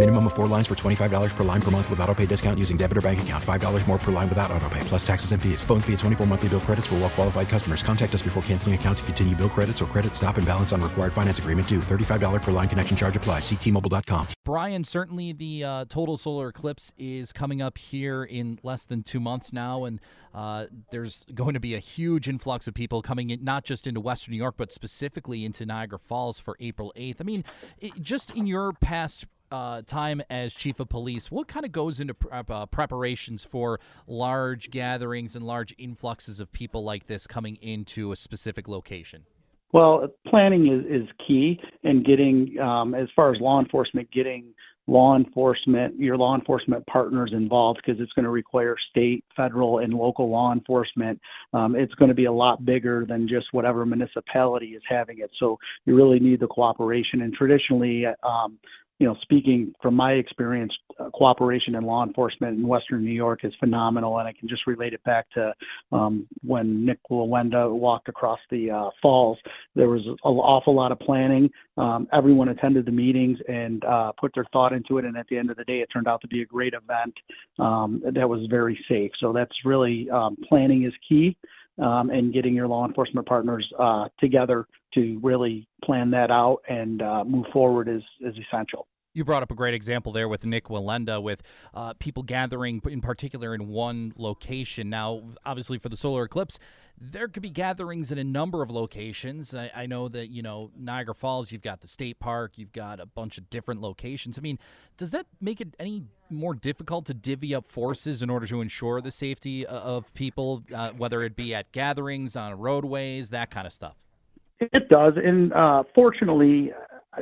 Minimum of four lines for $25 per line per month with auto pay discount using debit or bank account. $5 more per line without auto pay, plus taxes and fees. Phone fee at 24 monthly bill credits for well qualified customers. Contact us before canceling account to continue bill credits or credit stop and balance on required finance agreement due. $35 per line connection charge applies. Ctmobile.com. Bryan, certainly the uh, total solar eclipse is coming up here in less than two months now, and uh, there's going to be a huge influx of people coming in, not just into Western New York, but specifically into Niagara Falls for April 8th. I mean, it, just in your past uh, time as chief of police, what kind of goes into prep, uh, preparations for large gatherings and large influxes of people like this coming into a specific location? Well, planning is, is key and getting, um, as far as law enforcement, getting law enforcement, your law enforcement partners involved because it's going to require state, federal, and local law enforcement. Um, it's going to be a lot bigger than just whatever municipality is having it. So you really need the cooperation. And traditionally, um, you know, speaking from my experience, uh, cooperation in law enforcement in Western New York is phenomenal, and I can just relate it back to um, when Nick Wallenda walked across the uh, falls. There was an awful lot of planning. Um, everyone attended the meetings and uh, put their thought into it, and at the end of the day, it turned out to be a great event um, that was very safe. So that's really um, planning is key. Um, and getting your law enforcement partners uh, together to really plan that out and uh, move forward is, is essential. You brought up a great example there with Nick Wallenda, with uh, people gathering in particular in one location. Now, obviously, for the solar eclipse, there could be gatherings in a number of locations. I, I, know that, you know, Niagara Falls, you've got the state park, you've got a bunch of different locations. I mean, does that make it any more difficult to divvy up forces in order to ensure the safety uh, of people, uh, whether it be at gatherings, on roadways, that kind of stuff? It does. And uh, fortunately,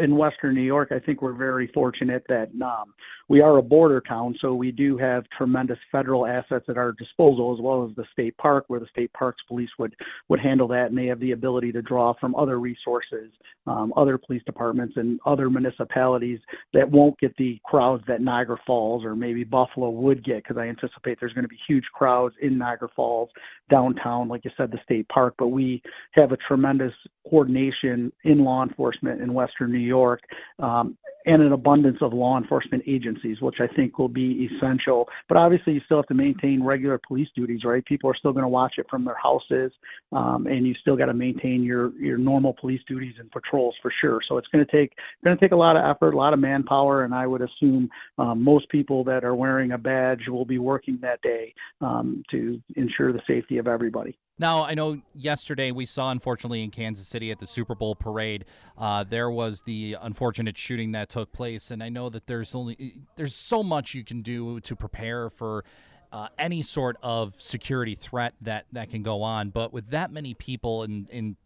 in Western New York, I think we're very fortunate that um, we are a border town, so we do have tremendous federal assets at our disposal, as well as the state park, where the state parks police would would handle that, and they have the ability to draw from other resources, um, other police departments, and other municipalities that won't get the crowds that Niagara Falls or maybe Buffalo would get, because I anticipate there's going to be huge crowds in Niagara Falls, downtown, like you said, the state park. But we have a tremendous coordination in law enforcement in Western New York, um, and an abundance of law enforcement agencies, which I think will be essential. But obviously, you still have to maintain regular police duties, right? People are still going to watch it from their houses, um, and you still got to maintain your your normal police duties and patrols for sure. So it's going to take going to take a lot of effort, a lot of manpower, and I would assume um, most people that are wearing a badge will be working that day um, to ensure the safety of everybody. Now, I know yesterday we saw, unfortunately, in Kansas City at the Super Bowl parade, uh, there was the unfortunate shooting that took place, and I know that there's only there's so much you can do to prepare for uh, any sort of security threat that that can go on. But with that many people in in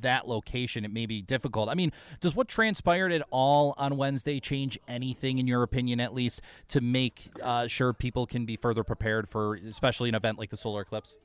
that location, it may be difficult. I mean, does what transpired at all on Wednesday change anything, in your opinion, at least, to make uh, sure people can be further prepared for, especially an event like the solar eclipse?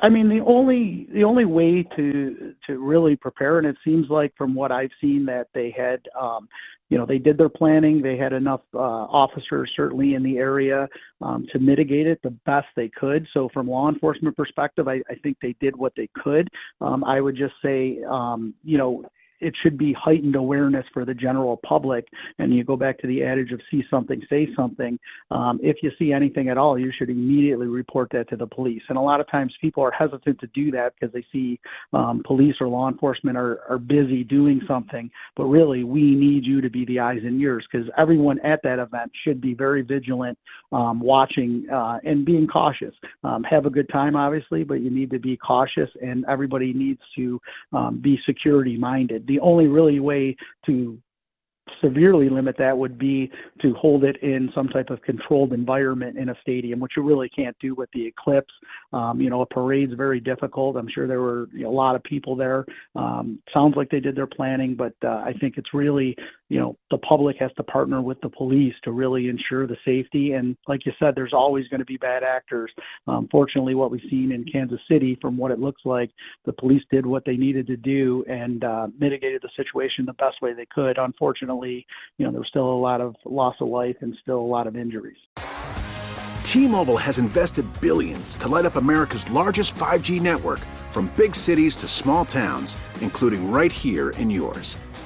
I mean, the only the only way to to really prepare, and it seems like from what I've seen that they had, um, you know, they did their planning. They had enough uh, officers certainly in the area um, to mitigate it the best they could. So, from law enforcement perspective, I, I think they did what they could. Um, I would just say, um, you know, it should be heightened awareness for the general public. And you go back to the adage of see something, say something. Um, if you see anything at all, you should immediately report that to the police. And a lot of times people are hesitant to do that because they see um, police or law enforcement are, are busy doing something. But really, we need you to be the eyes and ears because everyone at that event should be very vigilant, um, watching, uh, and being cautious. Um, have a good time, obviously, but you need to be cautious, and everybody needs to um, be security minded the only really way to severely limit that would be to hold it in some type of controlled environment in a stadium, which you really can't do with the eclipse. Um, you know, a parade's very difficult. I'm sure there were you know, a lot of people there. Um, sounds like they did their planning, but uh, I think it's really, you know, the public has to partner with the police to really ensure the safety. And like you said, there's always going to be bad actors. Um, fortunately, what we've seen in Kansas City, from what it looks like, the police did what they needed to do and uh, mitigated the situation the best way they could. Unfortunately, you know, there was still a lot of loss of life and still a lot of injuries. T-Mobile has invested billions to light up America's largest 5G network from big cities to small towns, including right here in yours.